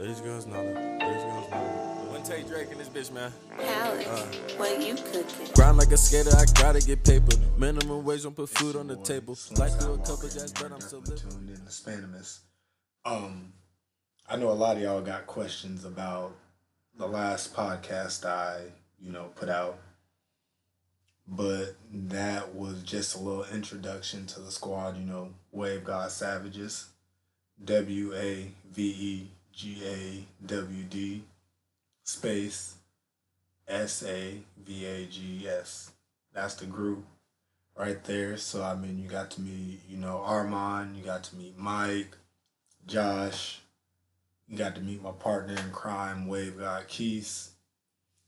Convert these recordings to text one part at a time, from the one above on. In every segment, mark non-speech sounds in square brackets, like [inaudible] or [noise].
These girls know it. These girls know One take Drake in this bitch, man. Alex, what you cooking? Grind like a skater, I gotta get paper. Minimum wage, don't put food on the table. Life through a couple jazz, but I'm still living. tuned in to Spanimus. Um, I know a lot of y'all got questions about the last podcast I, you know, put out. But that was just a little introduction to the squad, you know, Wave God Savages. W A V E G A W D space S A V A G S. That's the group right there. So I mean, you got to meet, you know, Armand. You got to meet Mike, Josh. You got to meet my partner in crime, Wave God Keys.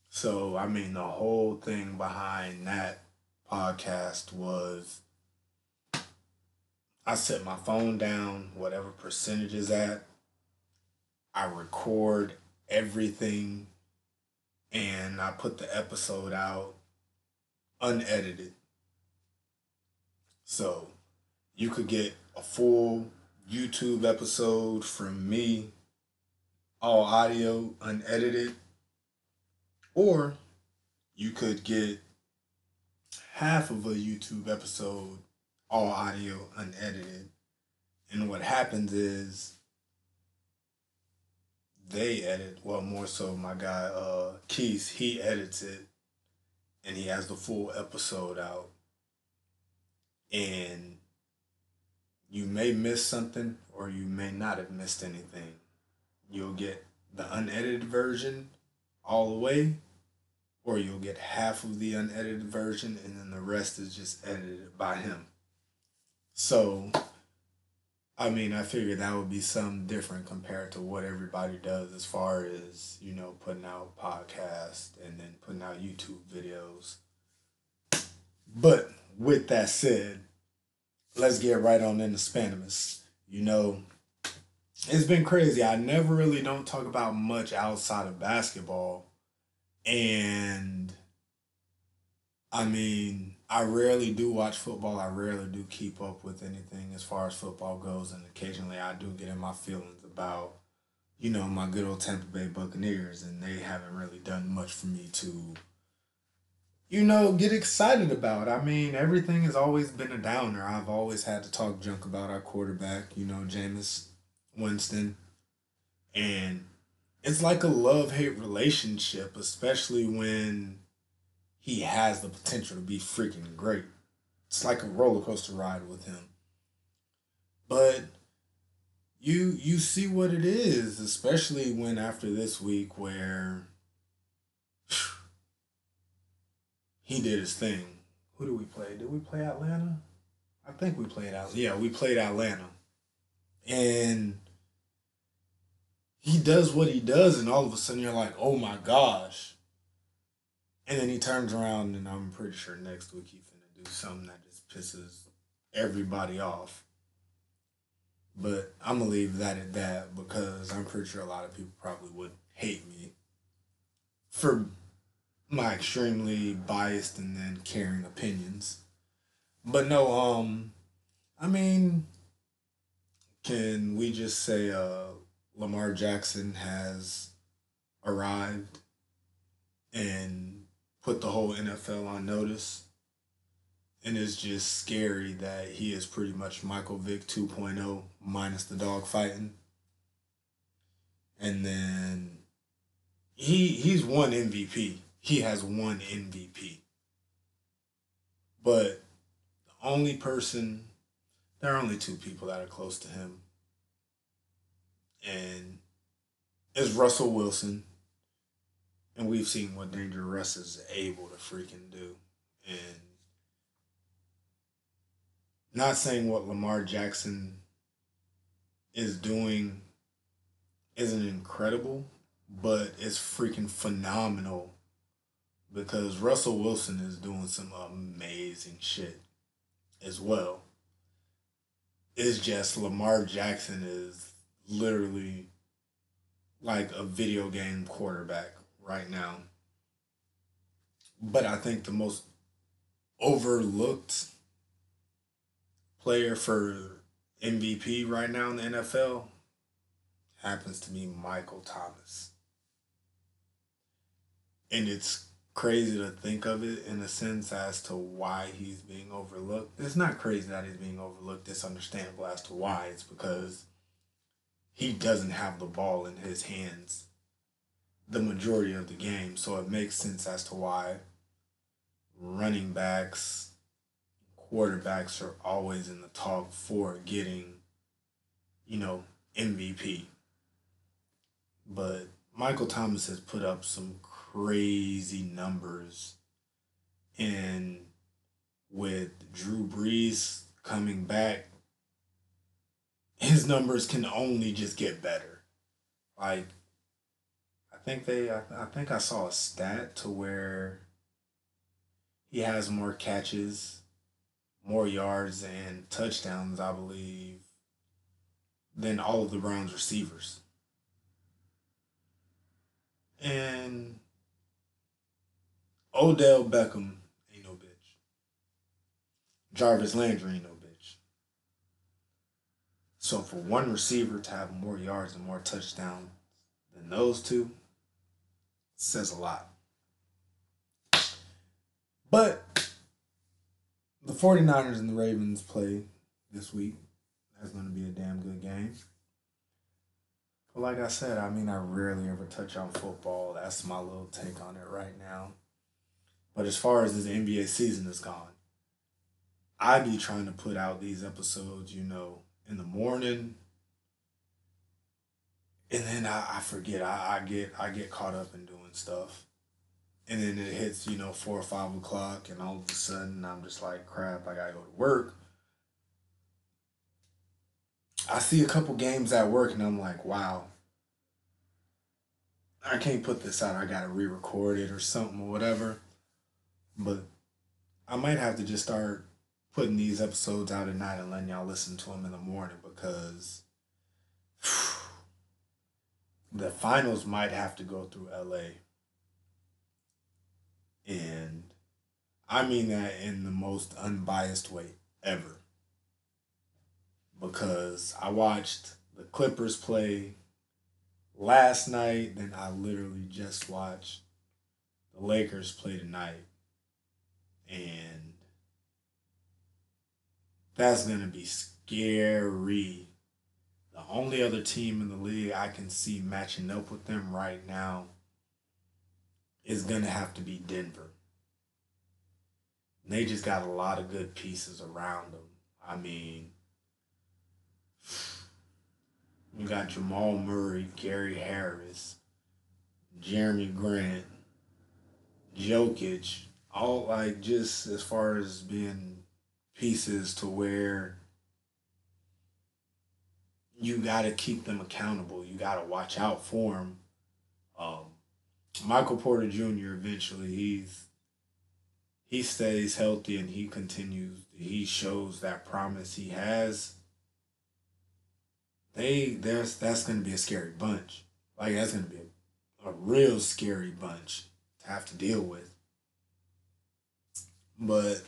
So I mean, the whole thing behind that podcast was I set my phone down, whatever percentage is at. I record everything, and I put the episode out unedited. So you could get a full YouTube episode from me, all audio, unedited, or you could get half of a YouTube episode, all audio, unedited. And what happens is they edit, well, more so my guy, uh, Keith, he edits it and he has the full episode out and you may miss something or you may not have missed anything. You'll get the unedited version all the way, or you'll get half of the unedited version and then the rest is just edited by him. So, I mean, I figured that would be some different compared to what everybody does as far as, you know, putting out podcasts and then putting out YouTube videos. But with that said, let's get right on into Spanimus. You know, it's been crazy. I never really don't talk about much outside of basketball. And I mean, I rarely do watch football. I rarely do keep up with anything as far as football goes. And occasionally I do get in my feelings about, you know, my good old Tampa Bay Buccaneers. And they haven't really done much for me to you know, get excited about. I mean, everything has always been a downer. I've always had to talk junk about our quarterback, you know, Jameis Winston. And it's like a love hate relationship, especially when he has the potential to be freaking great. It's like a roller coaster ride with him. But you you see what it is, especially when after this week where [sighs] he did his thing. Who did we play? Did we play Atlanta? I think we played out. Yeah, we played Atlanta. And he does what he does, and all of a sudden you're like, oh my gosh. And then he turns around, and I'm pretty sure next week he's gonna do something that just pisses everybody off. But I'm gonna leave that at that because I'm pretty sure a lot of people probably would hate me for my extremely biased and then caring opinions. But no, um, I mean, can we just say uh, Lamar Jackson has arrived and put the whole NFL on notice? And it's just scary that he is pretty much Michael Vick 2.0 minus the dog fighting. And then he he's won MVP he has one MVP. But the only person, there are only two people that are close to him. And it's Russell Wilson. And we've seen what Danger Russ is able to freaking do. And not saying what Lamar Jackson is doing isn't incredible, but it's freaking phenomenal because Russell Wilson is doing some amazing shit as well. It's just Lamar Jackson is literally like a video game quarterback right now. But I think the most overlooked player for MVP right now in the NFL happens to be Michael Thomas. And it's crazy to think of it in a sense as to why he's being overlooked. It's not crazy that he's being overlooked, it's understandable as to why. It's because he doesn't have the ball in his hands the majority of the game. So it makes sense as to why running backs, quarterbacks are always in the talk for getting, you know, MVP. But Michael Thomas has put up some crazy numbers. And with Drew Brees coming back, his numbers can only just get better. Like, think they, I, I think I saw a stat to where he has more catches, more yards, and touchdowns, I believe, than all of the Browns receivers. And Odell Beckham ain't no bitch. Jarvis Landry ain't no bitch. So for one receiver to have more yards and more touchdowns than those two says a lot. But the 49ers and the Ravens play this week. That's going to be a damn good game. But like I said, I mean, I rarely ever touch on football. That's my little take on it right now. But as far as this NBA season is gone, I be trying to put out these episodes, you know, in the morning. And then I, I forget. I, I get I get caught up in doing stuff. And then it hits, you know, four or five o'clock and all of a sudden I'm just like, crap, I gotta go to work. I see a couple games at work and I'm like, wow, I can't put this out. I gotta re record it or something or whatever. But I might have to just start putting these episodes out at night and letting y'all listen to them in the morning because [sighs] the finals might have to go through LA. And I mean that in the most unbiased way ever. Because I watched the Clippers play last night, then I literally just watched the Lakers play tonight. And that's going to be scary. The only other team in the league I can see matching up with them right now is going to have to be Denver. And they just got a lot of good pieces around them. I mean, you got Jamal Murray, Gary Harris, Jerami Grant, Jokic, all like just as far as being pieces to where you got to keep them accountable. You got to watch out for them. Um, Michael Porter Jr. eventually he's he stays healthy and he continues. He shows that promise he has. They there's that's gonna be a scary bunch. Like that's gonna be a, a real scary bunch to have to deal with. But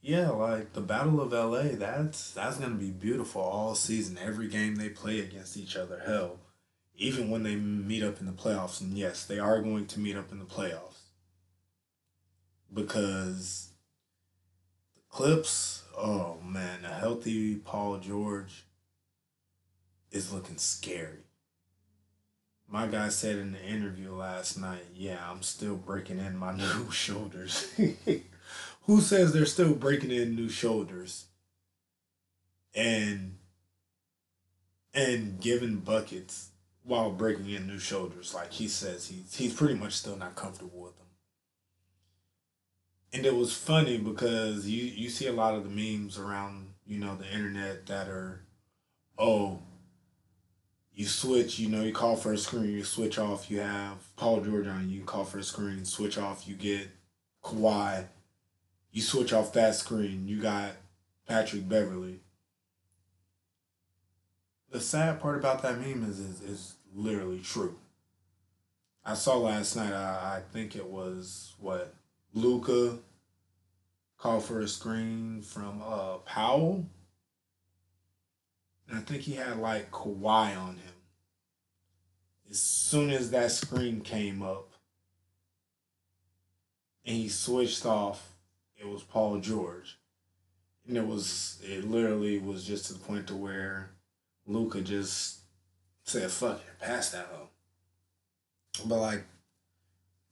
yeah, like the Battle of LA, that's that's gonna be beautiful all season. Every game they play against each other, hell, even when they meet up in the playoffs. And yes, they are going to meet up in the playoffs because the Clips. Oh man, a healthy Paul George is looking scary. My guy said in the interview last night, "Yeah, I'm still breaking in my [laughs] new shoulders." [laughs] Who says they're still breaking in new shoulders? And and giving buckets while breaking in new shoulders, like he says he's he's pretty much still not comfortable with them. And it was funny because you you see a lot of the memes around you know the internet that are, oh, you switch, you know, you call for a screen, you switch off, you have Paul George on, you call for a screen, switch off, you get Kawhi you switch off that screen, you got Patrick Beverley. The sad part about that meme is is, is literally true. I saw last night. I, I think it was what Luka called for a screen from uh Powell. And I think he had like Kawhi on him. As soon as that screen came up and he switched off, it was Paul George. And it was it literally was just to the point to where Luka just said, fuck it, pass that hoe. But like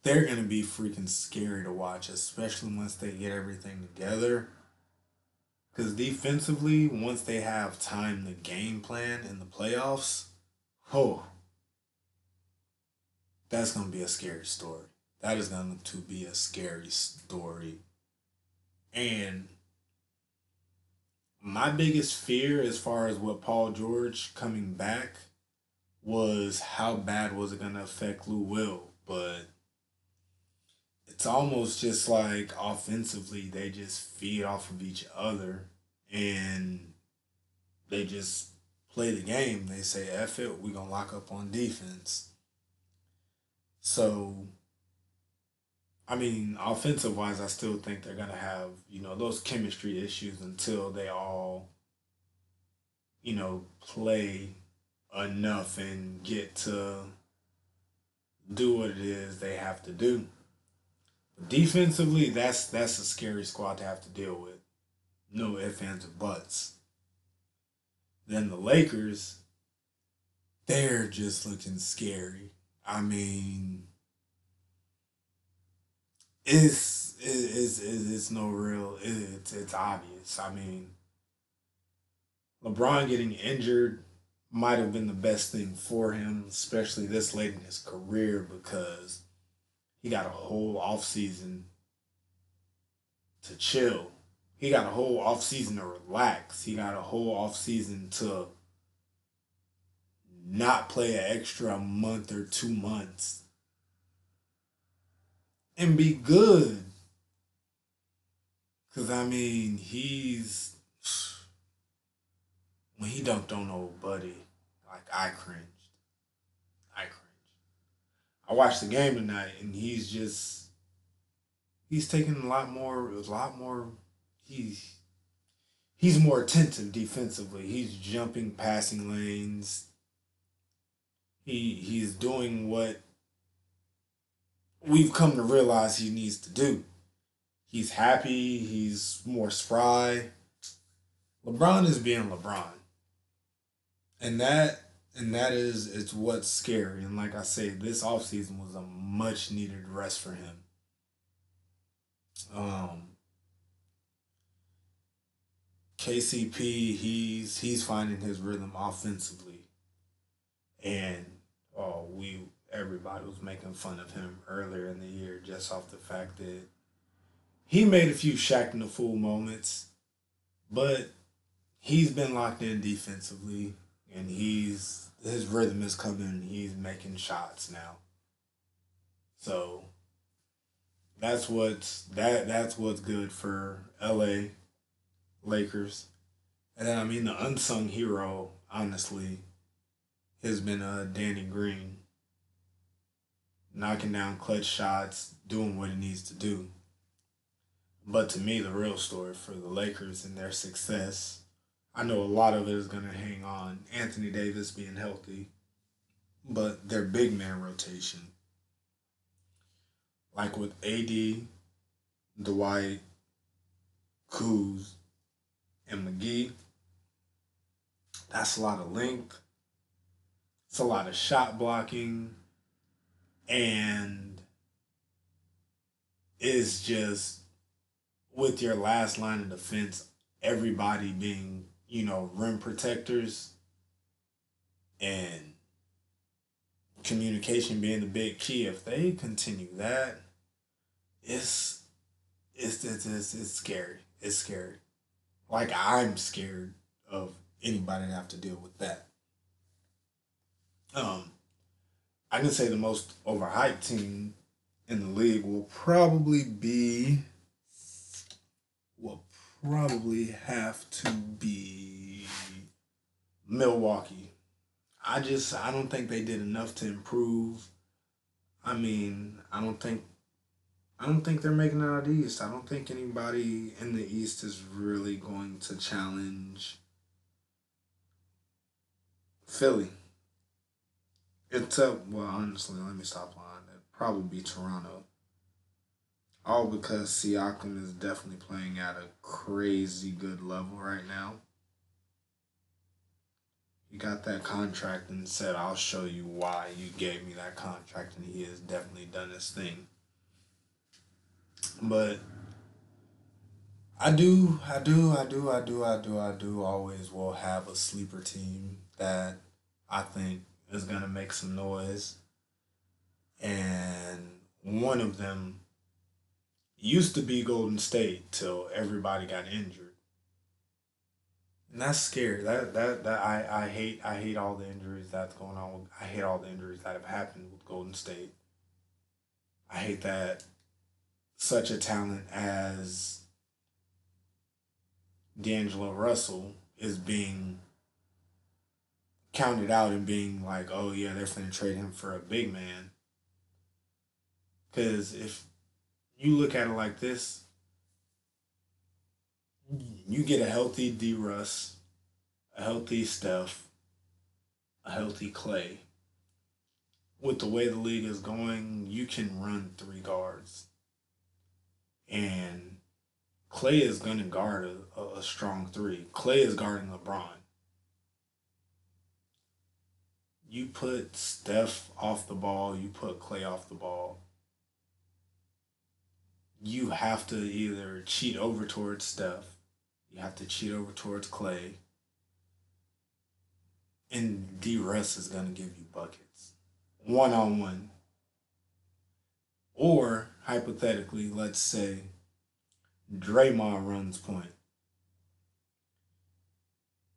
they're gonna be freaking scary to watch, especially once they get everything together. Because defensively, once they have time to game plan in the playoffs, oh, that's gonna be a scary story. That is going to be a scary story. And my biggest fear as far as what Paul George coming back was how bad was it going to affect Lou Will, but it's almost just like offensively they just feed off of each other and they just play the game. They say F it, we're gonna lock up on defense. So I mean, offensive wise, I still think they're gonna have you know those chemistry issues until they all, you know, play enough and get to do what it is they have to do. Defensively, that's that's a scary squad to have to deal with. No ifs, ands, or buts. Then the Lakers, they're just looking scary. I mean, it's it's it's, it's no real. It's it's obvious. I mean, LeBron getting injured might have been the best thing for him, especially this late in his career, because he got a whole off season to chill. He got a whole off season to relax. He got a whole off season to not play an extra month or two months and be good. Cause I mean, he's when he dunked on old buddy, like I cringed. I cringed. I watched the game tonight, and he's just he's taking a lot more, a lot more. He's he's more attentive defensively. He's jumping passing lanes. He he's doing what we've come to realize he needs to do. He's happy, he's more spry. LeBron is being LeBron. And that and that is it's what's scary. And like I say, this offseason was a much needed rest for him. Um KCP, he's he's finding his rhythm offensively. And oh, we everybody was making fun of him earlier in the year just off the fact that he made a few Shaqtin' a Fool moments, but he's been locked in defensively and he's his rhythm is coming. He's making shots now. So that's what's that that's what's good for LA Lakers. And then I mean the unsung hero, honestly, has been uh Danny Green knocking down clutch shots, doing what he needs to do. But to me, the real story for the Lakers and their success, I know a lot of it is going to hang on Anthony Davis being healthy, but their big man rotation. Like with AD, Dwight, Kuz, and McGee, that's a lot of length. It's a lot of shot blocking and it's just with your last line of defense, everybody being, you know, rim protectors and communication being the big key. If they continue that, it's it's it's it's, it's scary. It's scary. Like I'm scared of anybody to have to deal with that. Um I can say the most overhyped team in the league will probably be probably have to be Milwaukee. I just I don't think they did enough to improve. I mean, I don't think I don't think they're making it out of the East. I don't think anybody in the East is really going to challenge Philly. It's up. Well, honestly, let me stop lying. It'd probably be Toronto. All because Siakam is definitely playing at a crazy good level right now. He got that contract and said, I'll show you why you gave me that contract. And he has definitely done his thing. But I do, I do, I do, I do, I do, I do always will have a sleeper team that I think is going to make some noise. And one of them used to be Golden State till everybody got injured. And that's scary. That that that I, I hate I hate all the injuries that's going on. I hate all the injuries that have happened with Golden State. I hate that such a talent as D'Angelo Russell is being counted out and being like, oh yeah, they're finna trade him for a big man. Because if you look at it like this, you get a healthy D Russ, a healthy Steph, a healthy Clay. With the way the league is going, you can run three guards. And Clay is going to guard a, a, strong three. Clay is guarding LeBron. You put Steph off the ball, you put Clay off the ball. You have to either cheat over towards Steph you have to cheat over towards Clay. And D Russ is going to give you buckets one on one. Or, hypothetically, let's say Draymond runs point.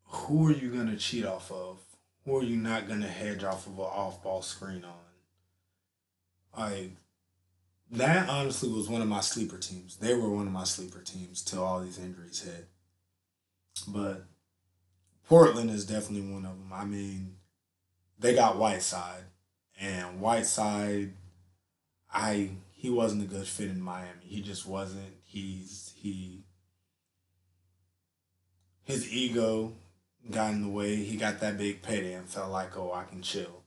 Who are you going to cheat off of? Who are you not going to hedge off of an off ball screen on? Like, that honestly was one of my sleeper teams. They were one of my sleeper teams till all these injuries hit. But Portland is definitely one of them. I mean, they got Whiteside, and Whiteside, I he wasn't a good fit in Miami. He just wasn't. He's he. His ego got in the way. He got that big payday and felt like, oh, I can chill.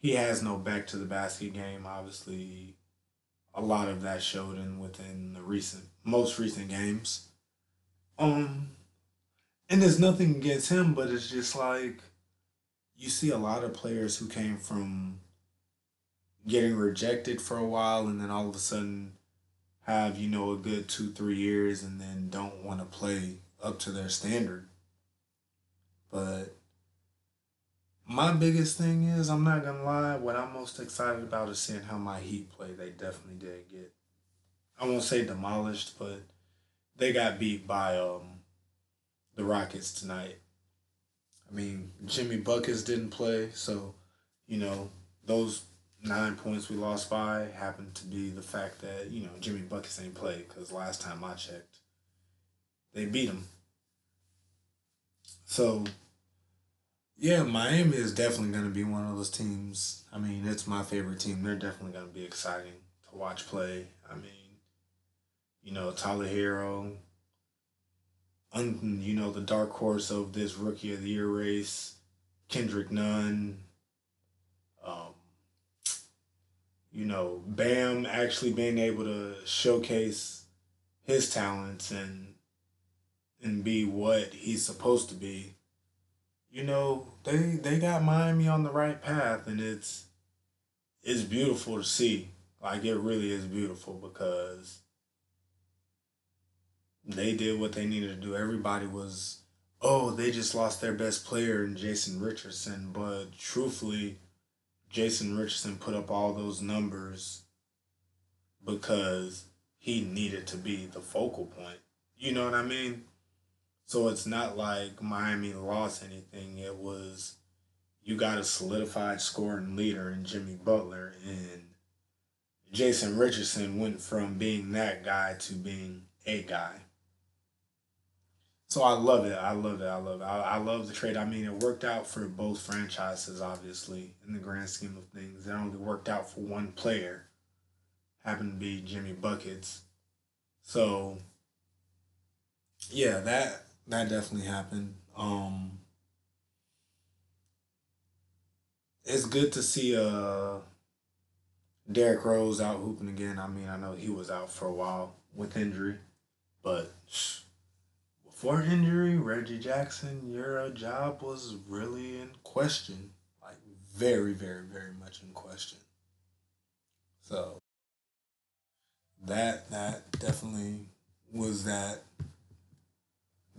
He has no back to the basket game. Obviously, a lot of that showed in within the recent, most recent games. Um, and there's nothing against him, but it's just like you see a lot of players who came from getting rejected for a while and then all of a sudden have, you know, a good two, three years and then don't want to play up to their standard. But my biggest thing is, I'm not gonna lie, what I'm most excited about is seeing how my Heat play. They definitely did get, I won't say demolished, but they got beat by um the Rockets tonight. I mean, Jimmy Buckets didn't play, so you know those nine points we lost by happened to be the fact that you know Jimmy Buckets ain't played because last time I checked, they beat him. So, yeah, Miami is definitely going to be one of those teams. I mean, it's my favorite team. They're definitely going to be exciting to watch play. I mean, you know, Tyler Herro, un, you know, the dark horse of this rookie of the year race, Kendrick Nunn, um, you know, Bam actually being able to showcase his talents and and be what he's supposed to be. You know, they they got Miami on the right path and it's it's beautiful to see. Like it really is beautiful because they did what they needed to do. Everybody was, oh, they just lost their best player in Jason Richardson. But truthfully, Jason Richardson put up all those numbers because he needed to be the focal point. You know what I mean? So it's not like Miami lost anything. It was you got a solidified scoring leader in Jimmy Butler and Jason Richardson went from being that guy to being a guy. So I love it. I love it. I love it. I, I love the trade. I mean, it worked out for both franchises, obviously, in the grand scheme of things. It only worked out for one player, happened to be Jimmy Buckets. So, yeah, that that definitely happened. Um, it's good to see uh Derrick Rose out hooping again. I mean, I know he was out for a while with injury, but before injury, Reggie Jackson, your job was really in question. Like very, very, very much in question. So that that definitely was that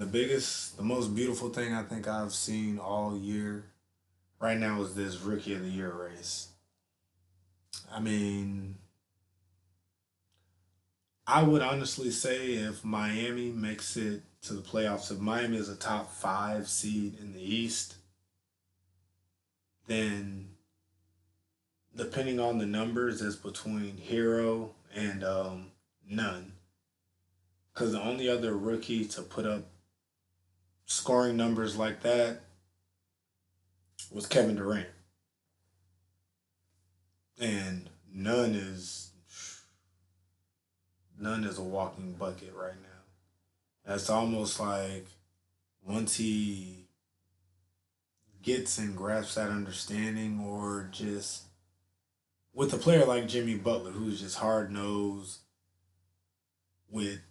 the biggest the most beautiful thing I think I've seen all year right now is this rookie of the year race. I mean I would honestly say if Miami makes it to the playoffs, if Miami is a top five seed in the East, then depending on the numbers, it's between Herro and um, Nunn. Because the only other rookie to put up scoring numbers like that was Kevin Durant. And Nunn is Nunn is a walking bucket right now. That's almost like once he gets and grasps that understanding or just with a player like Jimmy Butler who's just hard nosed with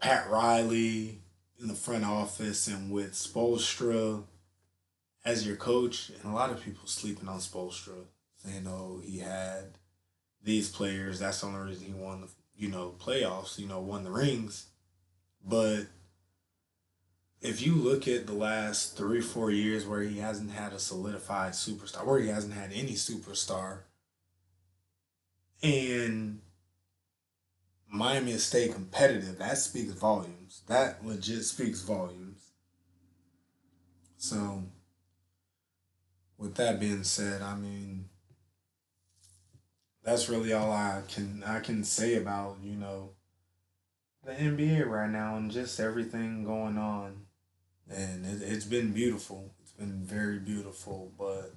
Pat Riley in the front office and with Spoelstra as your coach, and a lot of people sleeping on Spoelstra, saying, "Oh, he had these players. That's the only reason he won the you know playoffs. You know, won the rings." But if you look at the last three four years where he hasn't had a solidified superstar, where he hasn't had any superstar, and Miami has stayed competitive. That speaks volumes. That legit speaks volumes. So, with that being said, I mean, that's really all I can I can say about you know the NBA right now and just everything going on, and it, it's been beautiful. It's been very beautiful, but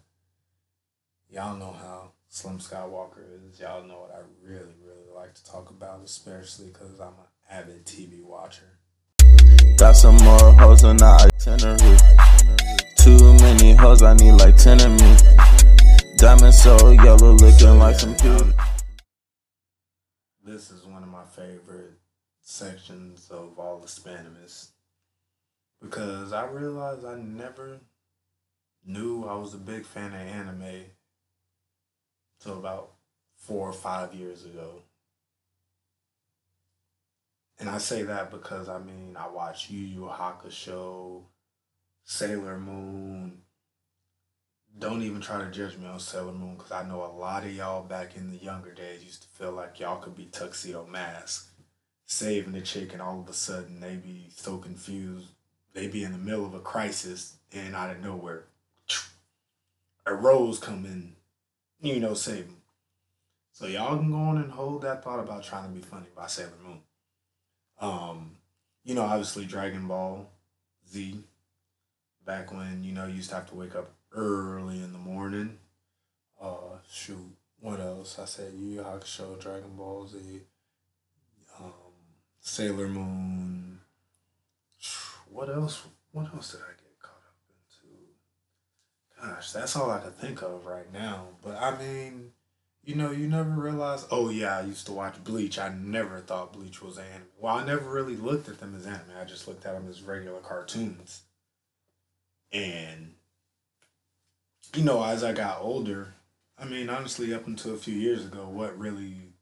y'all know how Slim Skywalker is. Y'all know what I really really like to talk about, especially because I'm an avid TV watcher. Got some more hoes on the itinerary. Too many hoes, I need like 10 of me. Diamond so yellow, looking like some pee. This is one of my favorite sections of all the Spanimous because I realized I never knew I was a big fan of anime till about four or five years ago. And I say that because I mean I watch Yu Yu Hakusho, Sailor Moon. Don't even try to judge me on Sailor Moon because I know a lot of y'all back in the younger days used to feel like y'all could be Tuxedo Mask, saving the chick, and all of a sudden they be so confused. They be in the middle of a crisis, and out of nowhere, a rose come in, you know, save them. So y'all can go on and hold that thought about trying to be funny by Sailor Moon. Um, you know, obviously Dragon Ball Z. Back when you know you used to have to wake up early in the morning. Uh, shoot, what else? I said Yu Yu Hakusho, Dragon Ball Z, um, Sailor Moon. What else? What else did I get caught up into? Gosh, that's all I can think of right now. But I mean, you know, you never realize. Oh yeah, I used to watch Bleach. I never thought Bleach was anime. Well, I never really looked at them as anime. I just looked at them as regular cartoons. And you know, as I got older, I mean, honestly, up until a few years ago, what really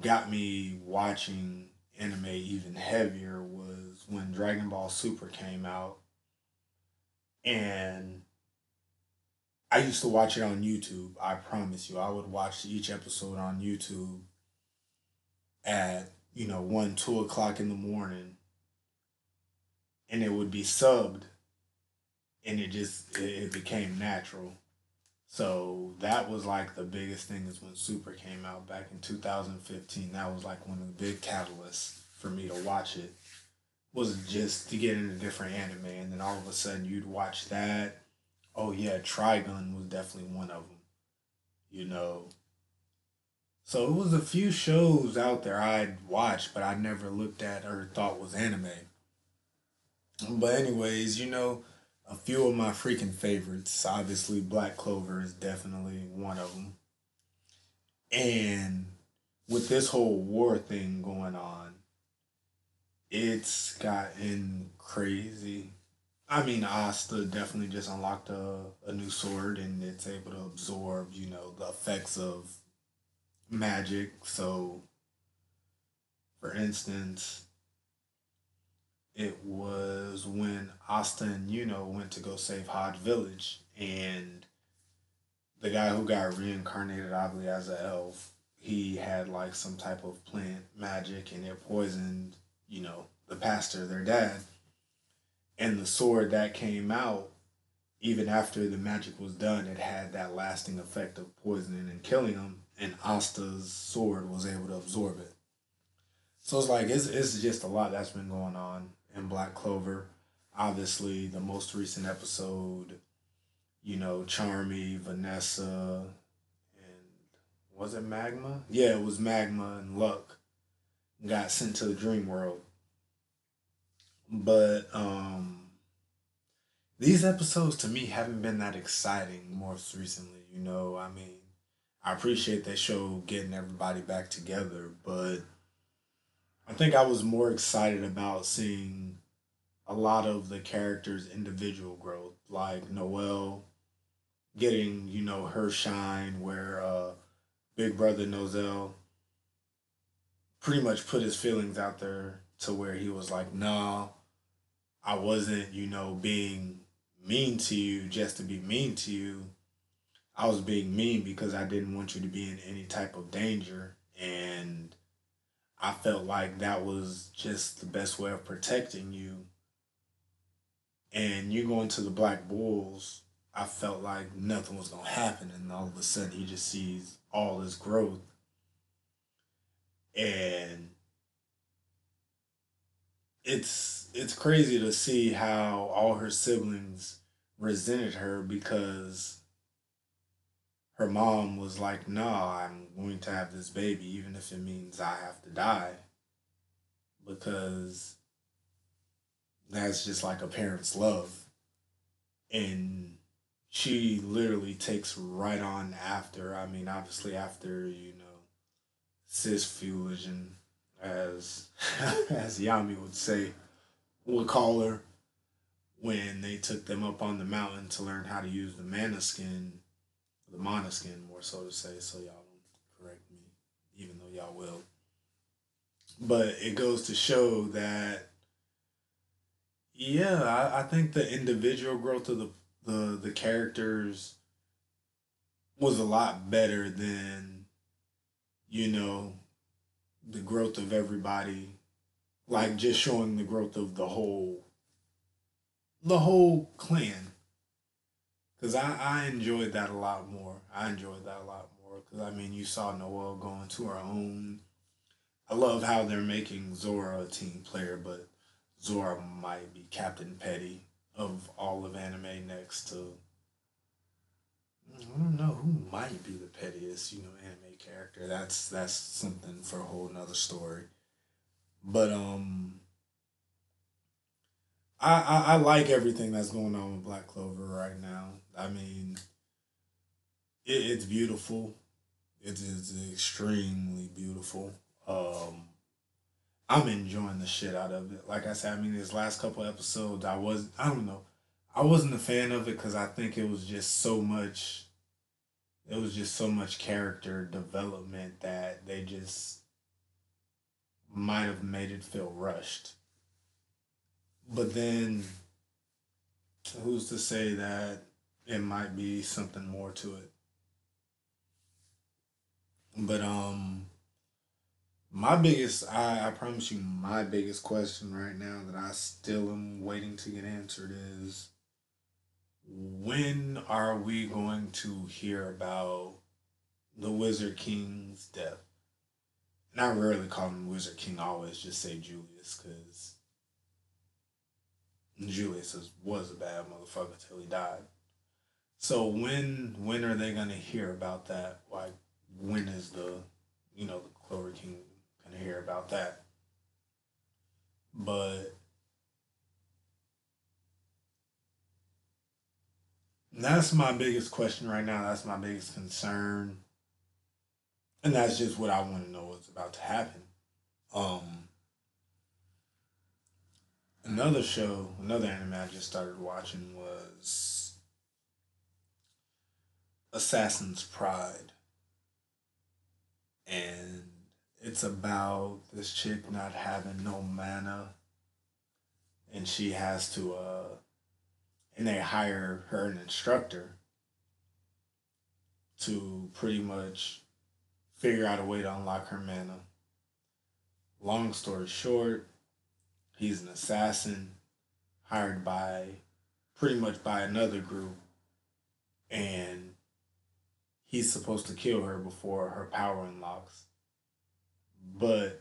got me watching anime even heavier was when Dragon Ball Super came out. And I used to watch it on YouTube. I promise you, I would watch each episode on YouTube at you know one, two o'clock in the morning, and it would be subbed, and it just it, it became natural. So that was like the biggest thing is when Super came out back in 2015. That was like one of the big catalysts for me to watch it. Was just to get into a different anime, and then all of a sudden you'd watch that oh yeah, Trigun was definitely one of them. You know. So it was a few shows out there I'd watched, but I never looked at or thought was anime. But anyways, you know, a few of my freaking favorites. Obviously, Black Clover is definitely one of them. And with this whole war thing going on, it's gotten crazy. I mean, Asta definitely just unlocked a, a new sword and it's able to absorb, you know, the effects of magic. So, for instance, it was when Asta and Yuno went to go save Hage Village and the guy who got reincarnated, obviously, as an elf, he had like some type of plant magic and it poisoned, you know, the pastor, their dad. And the sword that came out, even after the magic was done, it had that lasting effect of poisoning and killing him. And Asta's sword was able to absorb it. So it's like it's it's just a lot that's been going on in Black Clover. Obviously, the most recent episode, you know, Charmy, Vanessa, and was it Magna? Yeah, it was Magna and Luck got sent to the dream world. But um these episodes to me haven't been that exciting most recently, you know. I mean, I appreciate that show getting everybody back together, but I think I was more excited about seeing a lot of the characters' individual growth, like Noelle getting, you know, her shine where uh Big Brother Nozel pretty much put his feelings out there to where he was like, nah, I wasn't, you know, being mean to you just to be mean to you. I was being mean because I didn't want you to be in any type of danger. And I felt like that was just the best way of protecting you. And you going to the Black Bulls, I felt like nothing was going to happen. And all of a sudden, he just sees all this growth. And it's it's crazy to see how all her siblings resented her because her mom was like, "Nah, I'm going to have this baby, even if it means I have to die," because that's just like a parent's love, and she literally takes right on after. I mean, obviously after you know, cis fusion, as [laughs] as Yami would say, would call her when they took them up on the mountain to learn how to use the mana skin, the mana skin more so to say, so y'all don't correct me, even though y'all will. But it goes to show that yeah, I, I think the individual growth of the, the the characters was a lot better than you know the growth of everybody like just showing the growth of the whole the whole clan because I, I enjoyed that a lot more i enjoyed that a lot more because i mean you saw noelle going to her own i love how they're making zora a team player but zora might be captain petty of all of anime next to I don't know who might be the pettiest, you know, anime character. That's that's something for a whole nother story. But um I, I, I like everything that's going on with Black Clover right now. I mean it, it's beautiful. It is extremely beautiful. Um I'm enjoying the shit out of it. Like I said, I mean, these last couple episodes, I was, I don't know, I wasn't a fan of it because I think it was just so much it was just so much character development that they just might have made it feel rushed. But then who's to say that it might be something more to it? But um my biggest I, I promise you my biggest question right now that I still am waiting to get answered is when are we going to hear about the Wizard King's death? And I rarely call him Wizard King, I always just say Julius because Julius was a bad motherfucker till he died. So when when are they gonna hear about that? Like when is the you know the Clover King gonna hear about that? But that's my biggest question right now. That's my biggest concern. And that's just what I want to know what's about to happen. Um another show, another anime I just started watching was Assassin's Pride. And it's about this chick not having no mana and she has to uh and they hire her an instructor to pretty much figure out a way to unlock her mana. Long story short, he's an assassin hired by pretty much by another group and he's supposed to kill her before her power unlocks. But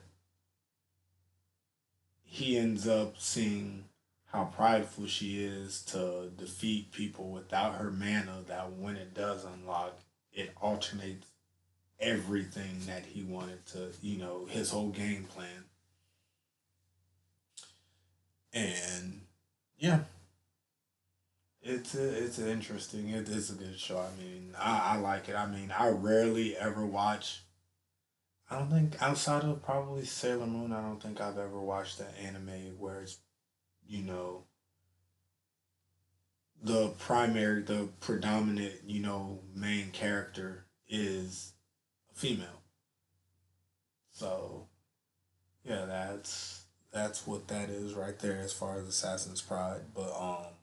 he ends up seeing how prideful she is to defeat people without her mana that when it does unlock it alternates everything that he wanted to you know his whole game plan. And yeah. It's a, it's interesting it is a good show. I mean I, I like it. I mean i rarely ever watch i don't think outside of probably sailor moon i don't think i've ever watched an anime where it's you know, the primary, the predominant, you know, main character is female. So, yeah, that's that's what that is right there as far as Assassin's Pride. But um,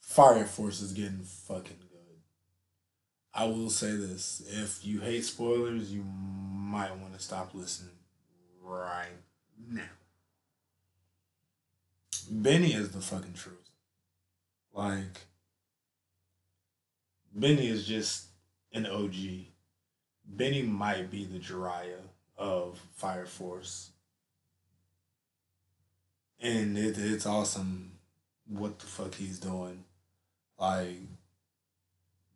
Fire Force is getting fucking good. I will say this: if you hate spoilers, you might want to stop listening right now. Benny is the fucking truth. Like, Benny is just an OG. Benny might be the Jiraiya of Fire Force. And it, it's awesome what the fuck he's doing. Like,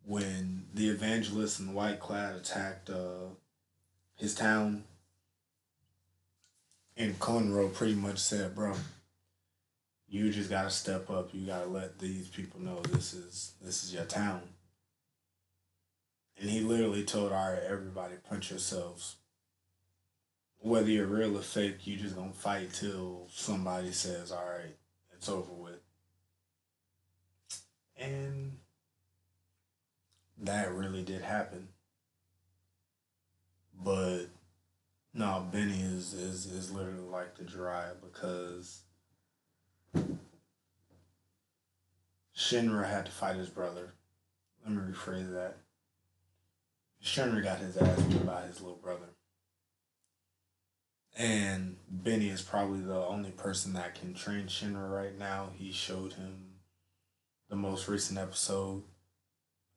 when the evangelist and White Clad attacked uh, his town, and Konro pretty much said, bro, you just gotta step up. You gotta let these people know this is this is your town. And he literally told right, everybody punch yourselves. Whether you're real or fake, you just gonna fight till somebody says, all right, it's over with. And that really did happen. But no, Benny is, is, is literally like the Jiraiya because Shinra had to fight his brother. Let me rephrase that. Shinra got his ass beat by his little brother. And Benny is probably the only person that can train Shinra right now. He showed him the most recent episode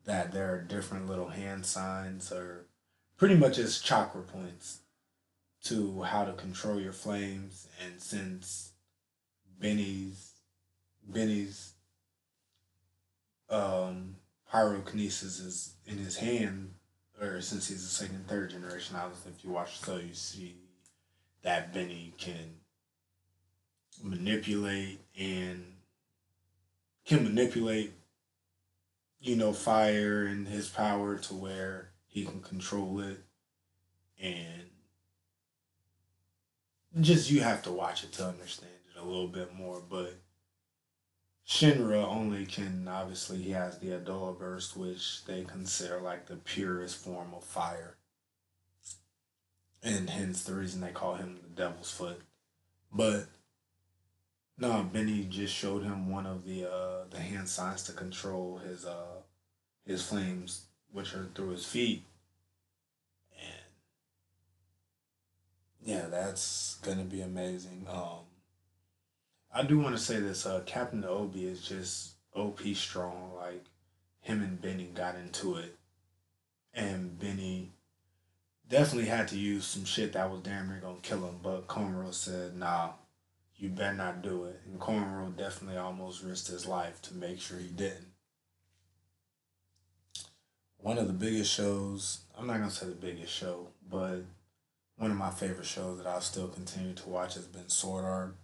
that there are different little hand signs or pretty much as chakra points to how to control your flames. And since Benny's Benny's um, pyrokinesis is in his hand, or since he's a second, third generation. Obviously, if you watch the show, you see that Benny can manipulate and can manipulate, you know, fire and his power to where he can control it, and just you have to watch it to understand it a little bit more, but Shinra only can obviously he has the Adolla burst, which they consider like the purest form of fire. And hence the reason they call him the Devil's Foot. But no, Benny just showed him one of the uh the hand signs to control his uh his flames, which are through his feet. And yeah, that's gonna be amazing. Um I do want to say this. Uh, Captain Obi is just OP strong. Like him and Benny got into it, and Benny definitely had to use some shit that was damn near gonna kill him. But Konro said, "Nah, you better not do it." And Konro definitely almost risked his life to make sure he didn't. One of the biggest shows. I'm not gonna say the biggest show, but one of my favorite shows that I'll still continue to watch has been Sword Art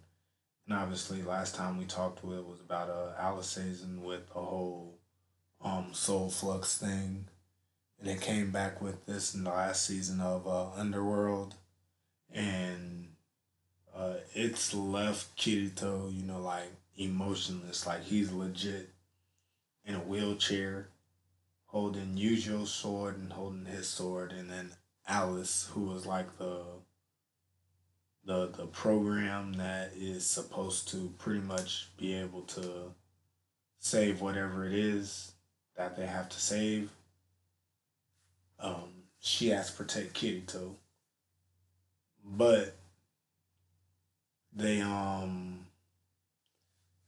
and obviously, last time we talked with was about uh, Alicization with the whole um Soul Flux thing, and it came back with this in the last season of uh, Underworld, and uh, it's left Kirito, you know, like emotionless, like he's legit in a wheelchair, holding Eugeo's sword and holding his sword, and then Alice, who was like the the the program that is supposed to pretty much be able to save whatever it is that they have to save. Um, she has to protect Kirito, but they um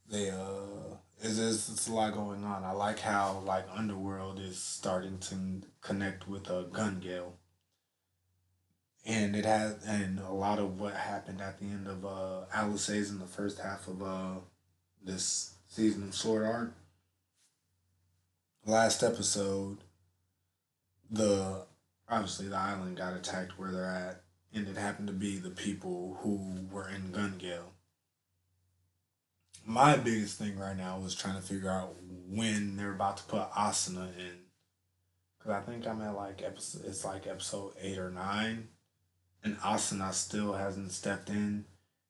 they uh it's, it's, it's a lot going on. I like how like Underworld is starting to connect with a uh, Gun Gale and it has and a lot of what happened at the end of uh Alice's in the first half of uh this season of Sword Art. Last episode, the obviously the island got attacked where they're at, and it happened to be the people who were in Gun Gale. My biggest thing right now was trying to figure out when they're about to put Asuna in. Cause I think I'm at like episode it's like episode eight or nine and Asuna still hasn't stepped in.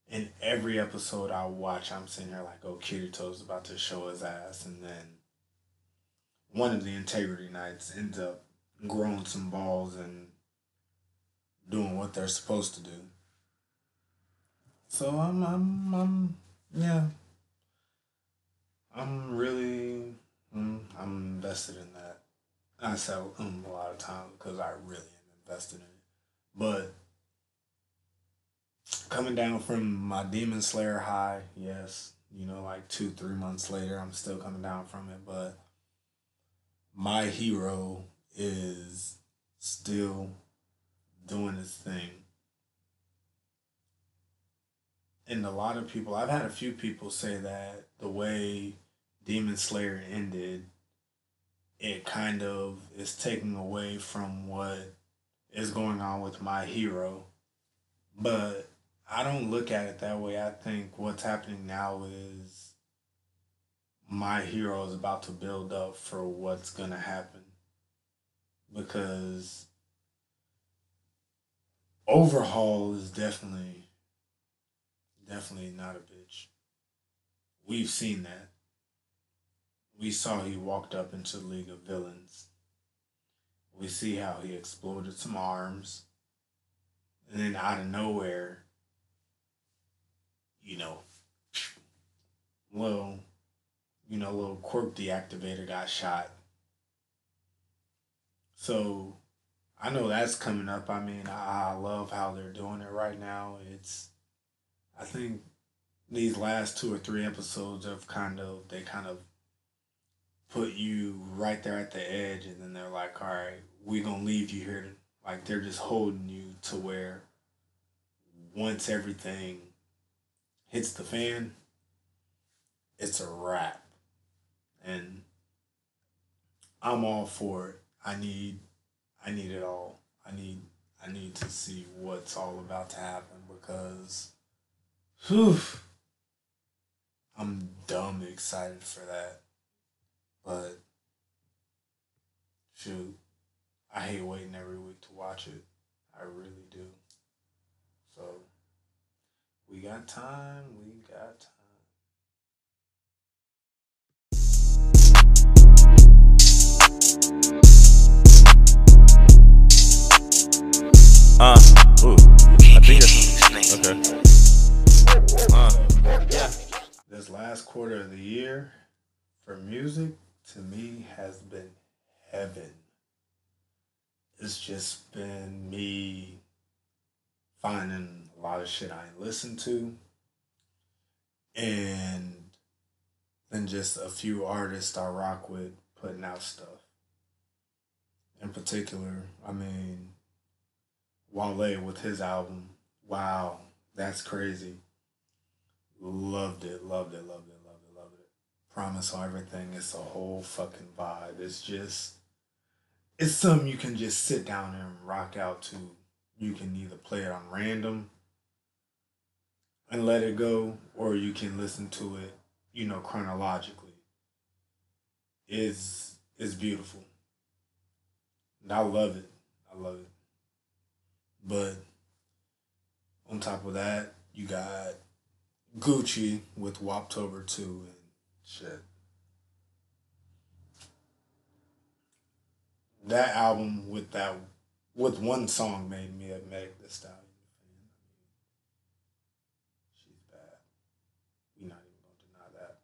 In every episode I watch, I'm sitting here like, oh, Kirito's about to show his ass. And then one of the Integrity Knights ends up growing some balls and doing what they're supposed to do. So I'm, I'm, I'm, yeah. I'm really, mm, I'm invested in that. I say um a lot of times because I really am invested in it. But coming down from my Demon Slayer high, yes, you know, like two, three months later, I'm still coming down from it, but my hero is still doing his thing. And a lot of people, I've had a few people say that the way Demon Slayer ended, it kind of is taking away from what is going on with my hero. But I don't look at it that way. I think what's happening now is my hero is about to build up for what's going to happen. Because Overhaul is definitely, definitely not a bitch. We've seen that. We saw he walked up into the League of Villains. We see how he exploded some arms. And then out of nowhere, you know, little, you know, little quirk deactivator got shot. So I know that's coming up. I mean, I, I love how they're doing it right now. It's, I think these last two or three episodes have kind of, they kind of put you right there at the edge and then they're like, all right, we're going to leave you here. Like they're just holding you to where once everything hits the fan, it's a wrap. And I'm all for it. I need I need it all. I need I need to see what's all about to happen because whew, I'm dumb excited for that. But shoot, I hate waiting every week to watch it. I really do. So we got time. We got time. Uh, ooh, I think that's okay. Uh, yeah. This last quarter of the year for music to me has been heaven. It's just been me finding a lot of shit I ain't listened to, and then just a few artists I rock with putting out stuff. In particular, I mean, Wale with his album, wow, that's crazy. Loved it, loved it, loved it, loved it, loved it. Promise everything, it's a whole fucking vibe. It's just, it's something you can just sit down and rock out to you can either play it on random and let it go, or you can listen to it, you know, chronologically. Is is beautiful. And I love it. I love it. But on top of that, you got Gucci with Woptober 2 and shit. That album with that with one song made me a Meg Thee Stallion fan. She's bad. We're not even gonna deny that.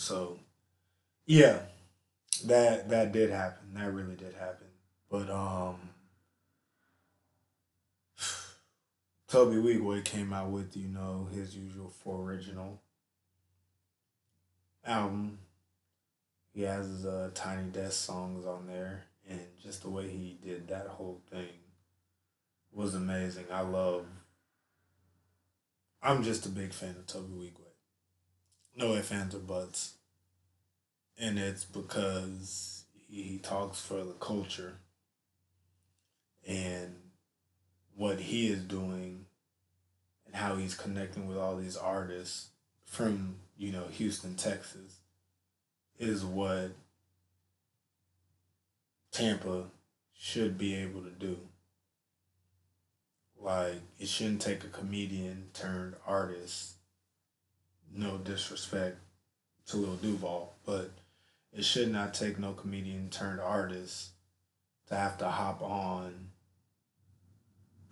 So yeah, that that did happen. That really did happen. But um [sighs] Tobi Nwigwe came out with, you know, his usual four original album. He has his uh, Tiny Desk songs on there, and just the way he did that whole thing was amazing. I love. I'm just a big fan of Tobi Nwigwe. No ifs, ands, or buts. And it's because he, he talks for the culture. And what he is doing and how he's connecting with all these artists from, you know, Houston, Texas is what Tampa should be able to do. Like, it shouldn't take a comedian turned artist, no disrespect to Lil Duval, but it should not take no comedian turned artist to have to hop on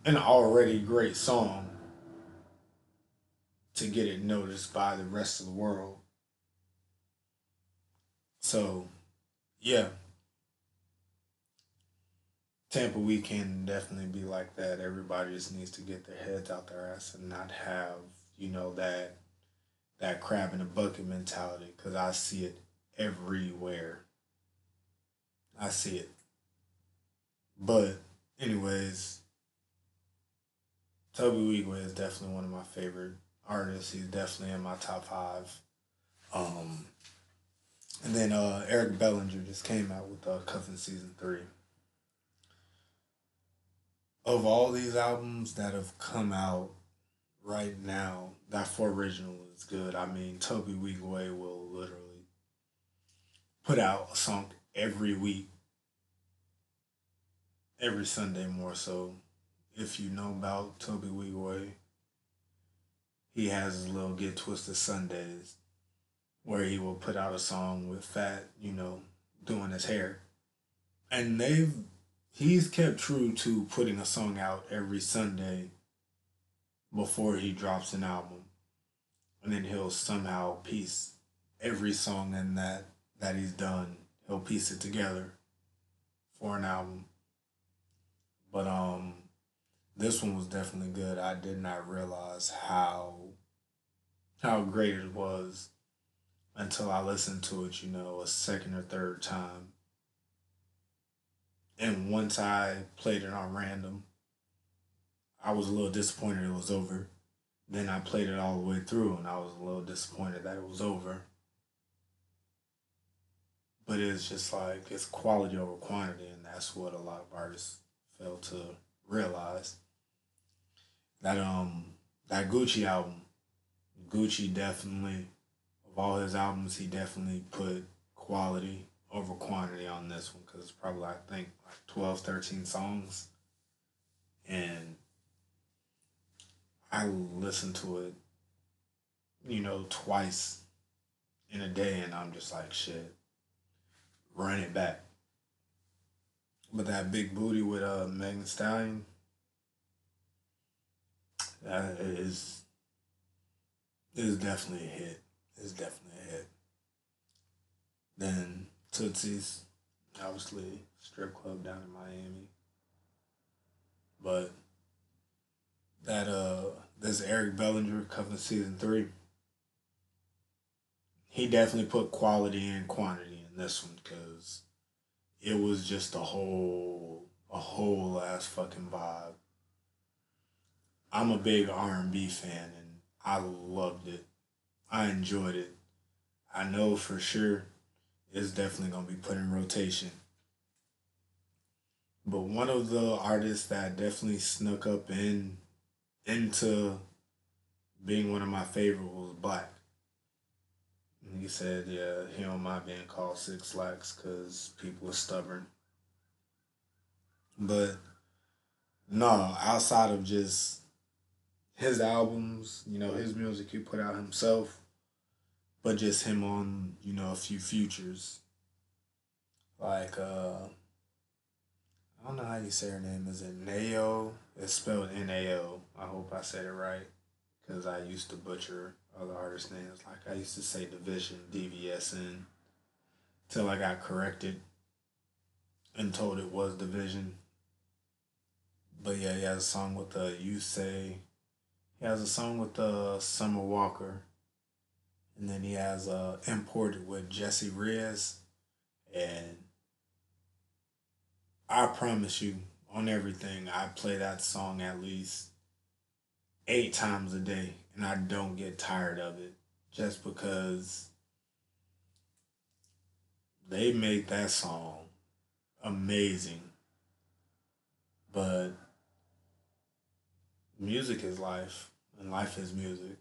an already great song to get it noticed by the rest of the world. So, yeah. Tampa Week can definitely be like that. Everybody just needs to get their heads out their ass and not have, you know, that that crab in a bucket mentality because I see it everywhere. I see it. But, anyways, Tobi Nwigwe is definitely one of my favorite artists. He's definitely in my top five. Um, and then uh, Eric Bellinger just came out with uh, Cuffin Season 3. Of all these albums that have come out right now, that four original is good. I mean, Tobi Nwigwe will literally put out a song every week, every Sunday more so if you know about Tobi Nwigwe, he has his little Get Twisted Sundays where he will put out a song with Fat, you know, doing his hair. And they've he's kept true to putting a song out every Sunday before he drops an album. And then he'll somehow piece every song in that that he's done. He'll piece it together for an album. But um this one was definitely good. I did not realize how how great it was until I listened to it, you know, a second or third time. And once I played it on random, I was a little disappointed it was over. Then I played it all the way through and I was a little disappointed that it was over. But it's just like it's quality over quantity, and that's what a lot of artists fail to realize that um that Gucci album, Gucci definitely of all his albums, he definitely put quality over quantity on this one because it's probably I think like 12, 13 songs, and I listen to it, you know, twice in a day, and I'm just like shit, run it back. But that big booty with uh Megan Stallion that is is definitely a hit. It's definitely a hit. Then Tootsie's, obviously strip club down in Miami. But that uh this Eric Bellinger Cuffin Season three. He definitely put quality and quantity in this one because it was just a whole a whole ass fucking vibe. I'm a big R&B fan and I loved it. I enjoyed it. I know for sure it's definitely to be put in rotation. But one of the artists that definitely snuck up in into being one of my favorite was 6LACK. And he said, yeah, he don't mind being called Six Lax because people are stubborn. But no, outside of just his albums, you know, his music he put out himself, but just him on, you know, a few futures. Like uh I don't know how you say her name. Is it Nao? It's spelled N A O. I hope I said it right. Because I used to butcher other artists' names. Like I used to say Division, DVSN. Till I got corrected and told it was Division. But yeah, he has a song with the uh, You Say. He has a song with uh, Summer Walker. And then he has uh, Imported with Jessie Reyez. And I promise you, on everything, I play that song at least eight times a day and I don't get tired of it just because they made that song amazing. But music is life and life is music.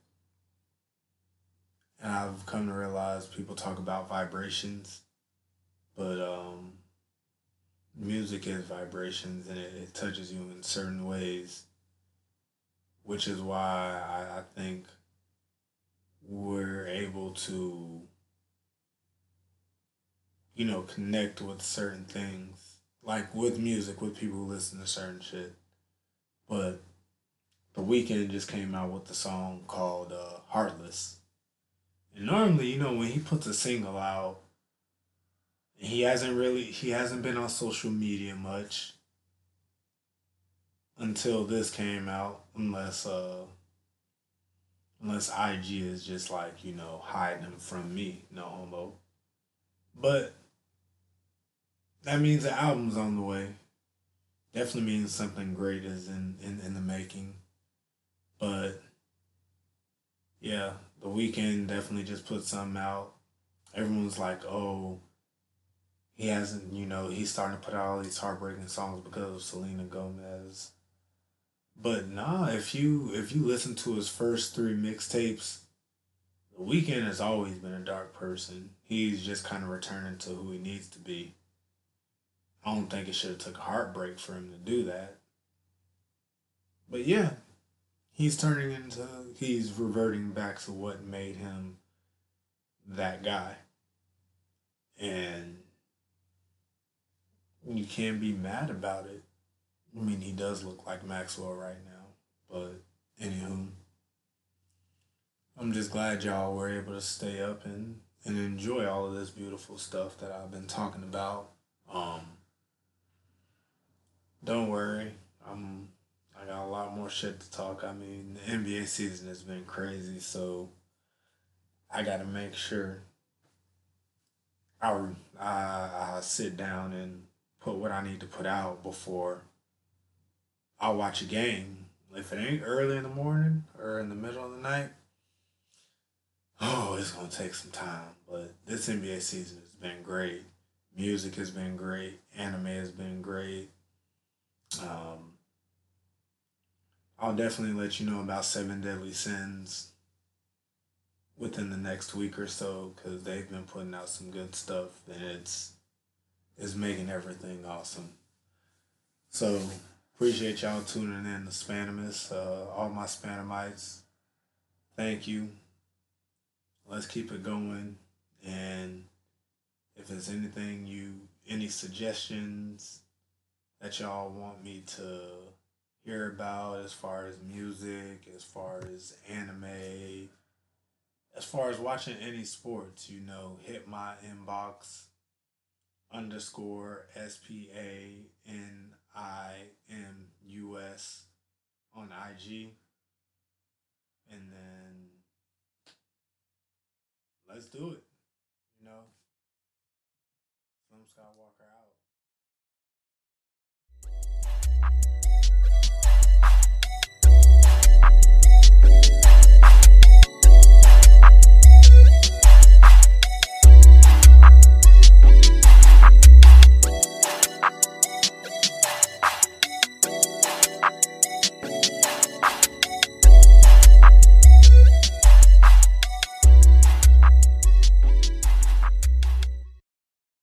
And I've come to realize people talk about vibrations, but um, music is vibrations and it, it touches you in certain ways, which is why I, I think we're able to, you know, connect with certain things, like with music, with people who listen to certain shit. But the Weeknd just came out with the song called uh, Heartless. And normally, you know, when he puts a single out, he hasn't really he hasn't been on social media much until this came out, unless uh unless IG is just like, you know, hiding him from me, no homo. But that means the album's on the way. Definitely means something great is in, in, in the making. But yeah, the Weeknd definitely just put something out. Everyone's like, oh, he hasn't, you know, he's starting to put out all these heartbreaking songs because of Selena Gomez. But nah, if you if you listen to his first three mixtapes, the Weeknd has always been a dark person. He's just kind of returning to who he needs to be. I don't think it should have took a heartbreak for him to do that. But yeah, he's turning into he's reverting back to what made him that guy. And you can't be mad about it. I mean, he does look like Maxwell right now, but anywho, I'm just glad y'all were able to stay up and and enjoy all of this beautiful stuff that I've been talking about. Um, don't worry, I'm I got a lot more shit to talk. I mean, the NBA season has been crazy, so I got to make sure I, I I sit down and put what I need to put out before I watch a game. If it ain't early in the morning or in the middle of the night, oh, it's gonna take some time. But this NBA season has been great. Music has been great. Anime has been great. Um, I'll definitely let you know about Seven Deadly Sins within the next week or so because they've been putting out some good stuff and it's is making everything awesome. So appreciate y'all tuning in to Spanimus. Uh, all my Spanamites, thank you. Let's keep it going. And if there's anything you, any suggestions that y'all want me to hear about as far as music, as far as anime, as far as watching any sports, you know, hit my inbox underscore S P A N I M U S on IG. And then let's do it. You know.